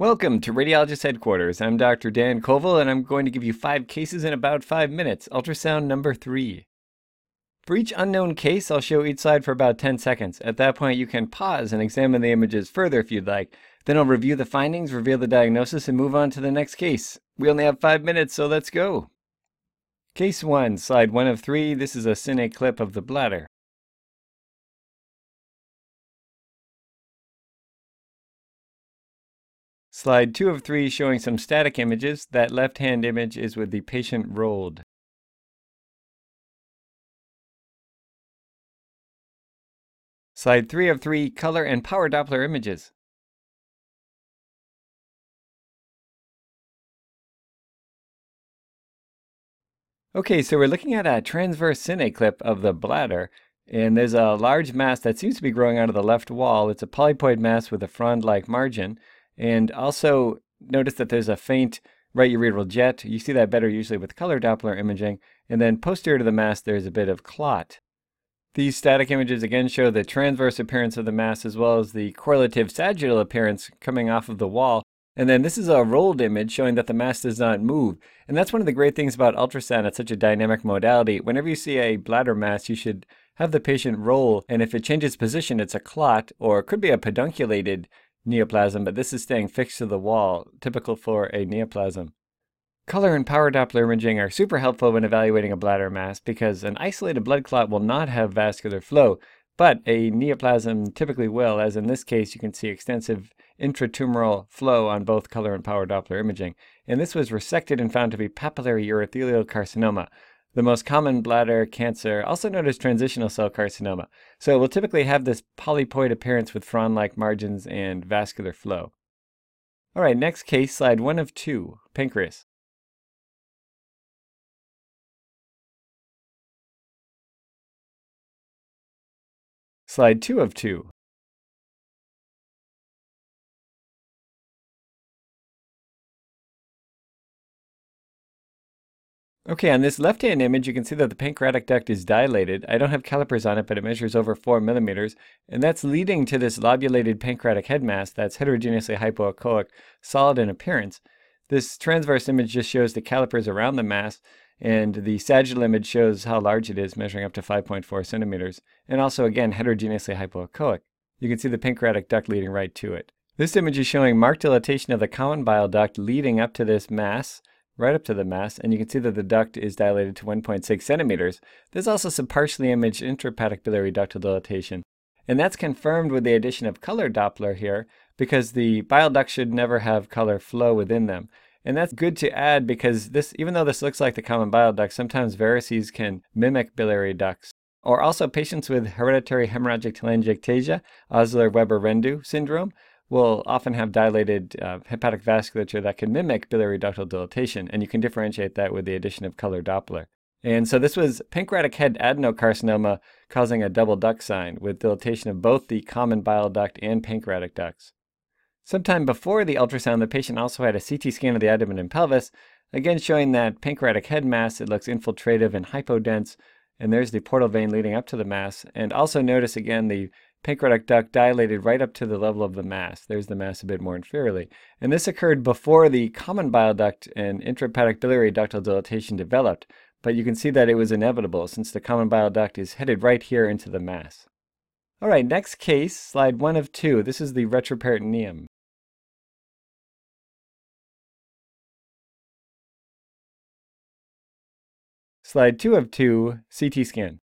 Welcome to Radiologist Headquarters. I'm Dr. Dan Koval, and I'm going to give you five cases in about five minutes. Ultrasound number three. For each unknown case, I'll show each slide for about 10 seconds. At that point, you can pause and examine the images further if you'd like. Then I'll review the findings, reveal the diagnosis, and move on to the next case. We only have five minutes, so let's go. Case 1, slide 1 of 3. This is a cine clip of the bladder. Slide 2 of 3 showing some static images. That left-hand image is with the patient rolled. Slide 3 of 3 color and power Doppler images. Okay, so we're looking at a transverse cine clip of the bladder, and there's a large mass that seems to be growing out of the left wall. It's a polypoid mass with a frond-like margin. And also notice that there's a faint right ureteral jet. You see that better usually with color Doppler imaging. And then posterior to the mass, there's a bit of clot. These static images again show the transverse appearance of the mass as well as the correlative sagittal appearance coming off of the wall. And then this is a rolled image showing that the mass does not move. And that's one of the great things about ultrasound. It's such a dynamic modality. Whenever you see a bladder mass, you should have the patient roll. And if it changes position, it's a clot or it could be a pedunculated neoplasm, but this is staying fixed to the wall, typical for a neoplasm. Color and power Doppler imaging are super helpful when evaluating a bladder mass because an isolated blood clot will not have vascular flow, but a neoplasm typically will, as in this case you can see extensive intratumoral flow on both color and power Doppler imaging. And this was resected and found to be papillary urothelial carcinoma, the most common bladder cancer, also known as transitional cell carcinoma. So it will typically have this polypoid appearance with frond-like margins and vascular flow. All right, next case, slide one of two, pancreas. Slide two of two, Okay, on this left-hand image, you can see that the pancreatic duct is dilated. I don't have calipers on it, but it measures over 4 millimeters, and that's leading to this lobulated pancreatic head mass that's heterogeneously hypoechoic, solid in appearance. This transverse image just shows the calipers around the mass, and the sagittal image shows how large it is, measuring up to 5.4 centimeters, and also, again, heterogeneously hypoechoic. You can see the pancreatic duct leading right to it. This image is showing marked dilatation of the common bile duct leading up to this mass, right up to the mass, and you can see that the duct is dilated to 1.6 centimeters. There's also some partially imaged intrahepatic biliary ductal dilatation. And that's confirmed with the addition of color Doppler here, because the bile ducts should never have color flow within them. And that's good to add because this, even though this looks like the common bile duct, sometimes varices can mimic biliary ducts. Or also patients with hereditary hemorrhagic telangiectasia, Osler-Weber-Rendu syndrome, will often have dilated uh, hepatic vasculature that can mimic biliary ductal dilatation, and you can differentiate that with the addition of color Doppler. And so this was pancreatic head adenocarcinoma causing a double duct sign with dilatation of both the common bile duct and pancreatic ducts. Sometime before the ultrasound, the patient also had a CT scan of the abdomen and pelvis, again showing that pancreatic head mass. It looks infiltrative and hypodense, and there's the portal vein leading up to the mass. And also notice again the pancreatic duct dilated right up to the level of the mass. There's the mass a bit more inferiorly. And this occurred before the common bile duct and intrahepatic biliary ductal dilatation developed, but you can see that it was inevitable since the common bile duct is headed right here into the mass. All right, next case, slide one of two. This is the retroperitoneum. Slide two of two, CT scan.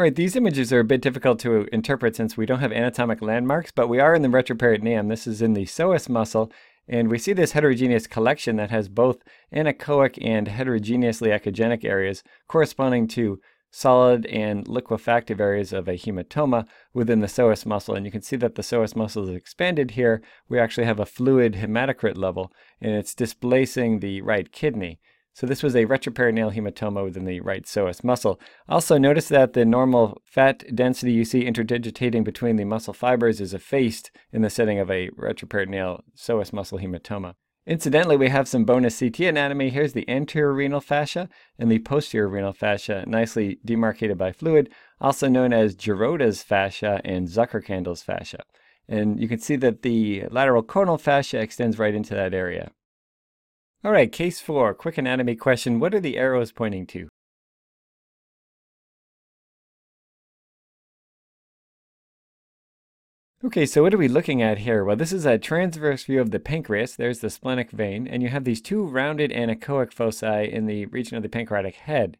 All right, these images are a bit difficult to interpret since we don't have anatomic landmarks, but we are in the retroperitoneum. This is in the psoas muscle, and we see this heterogeneous collection that has both anechoic and heterogeneously echogenic areas corresponding to solid and liquefactive areas of a hematoma within the psoas muscle. And you can see that the psoas muscle is expanded here. We actually have a fluid hematocrit level, and it's displacing the right kidney. So this was a retroperitoneal hematoma within the right psoas muscle. Also notice that the normal fat density you see interdigitating between the muscle fibers is effaced in the setting of a retroperitoneal psoas muscle hematoma. Incidentally, we have some bonus CT anatomy. Here's the anterior renal fascia and the posterior renal fascia, nicely demarcated by fluid, also known as Gerota's fascia and Zuckerkandl's fascia. And you can see that the lateroconal fascia extends right into that area. All right, case four, quick anatomy question. What are the arrows pointing to? Okay, so what are we looking at here? Well, this is a transverse view of the pancreas. There's the splenic vein, and you have these two rounded anechoic foci in the region of the pancreatic head.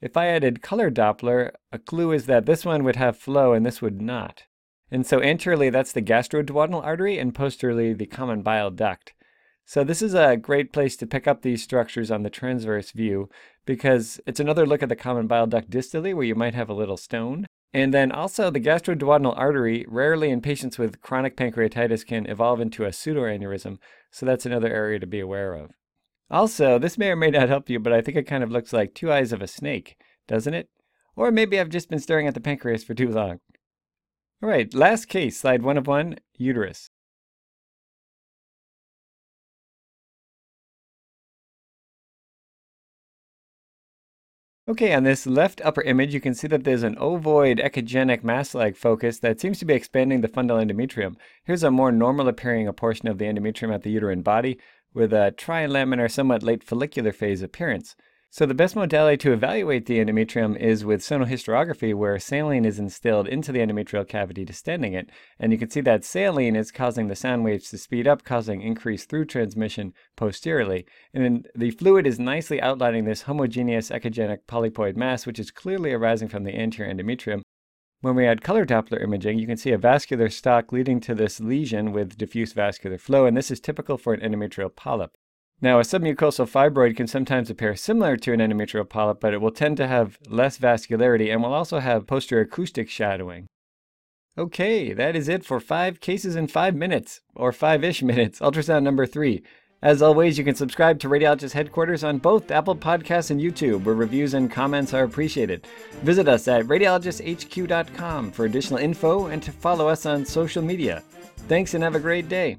If I added color Doppler, a clue is that this one would have flow and this would not. And so anteriorly, that's the gastroduodenal artery, and posteriorly, the common bile duct. So this is a great place to pick up these structures on the transverse view because it's another look at the common bile duct distally where you might have a little stone. And then also the gastroduodenal artery, rarely in patients with chronic pancreatitis, can evolve into a pseudoaneurysm. So that's another area to be aware of. Also, this may or may not help you, but I think it kind of looks like two eyes of a snake, doesn't it? Or maybe I've just been staring at the pancreas for too long. All right, last case, slide one of one, uterus. Okay, on this left upper image, you can see that there's an ovoid echogenic mass-like focus that seems to be expanding the fundal endometrium. Here's a more normal appearing portion of the endometrium at the uterine body with a trilaminar, somewhat late follicular phase appearance. So the best modality to evaluate the endometrium is with sonohysterography where saline is instilled into the endometrial cavity distending it. And you can see that saline is causing the sound waves to speed up, causing increased through transmission posteriorly. And then the fluid is nicely outlining this homogeneous echogenic polypoid mass, which is clearly arising from the anterior endometrium. When we add color Doppler imaging, you can see a vascular stalk leading to this lesion with diffuse vascular flow, and this is typical for an endometrial polyp. Now, a submucosal fibroid can sometimes appear similar to an endometrial polyp, but it will tend to have less vascularity and will also have posterior acoustic shadowing. Okay, that is it for five cases in five minutes, or five-ish minutes, ultrasound number three. As always, you can subscribe to Radiologist Headquarters on both Apple Podcasts and YouTube, where reviews and comments are appreciated. Visit us at radiologisthq.com for additional info and to follow us on social media. Thanks and have a great day.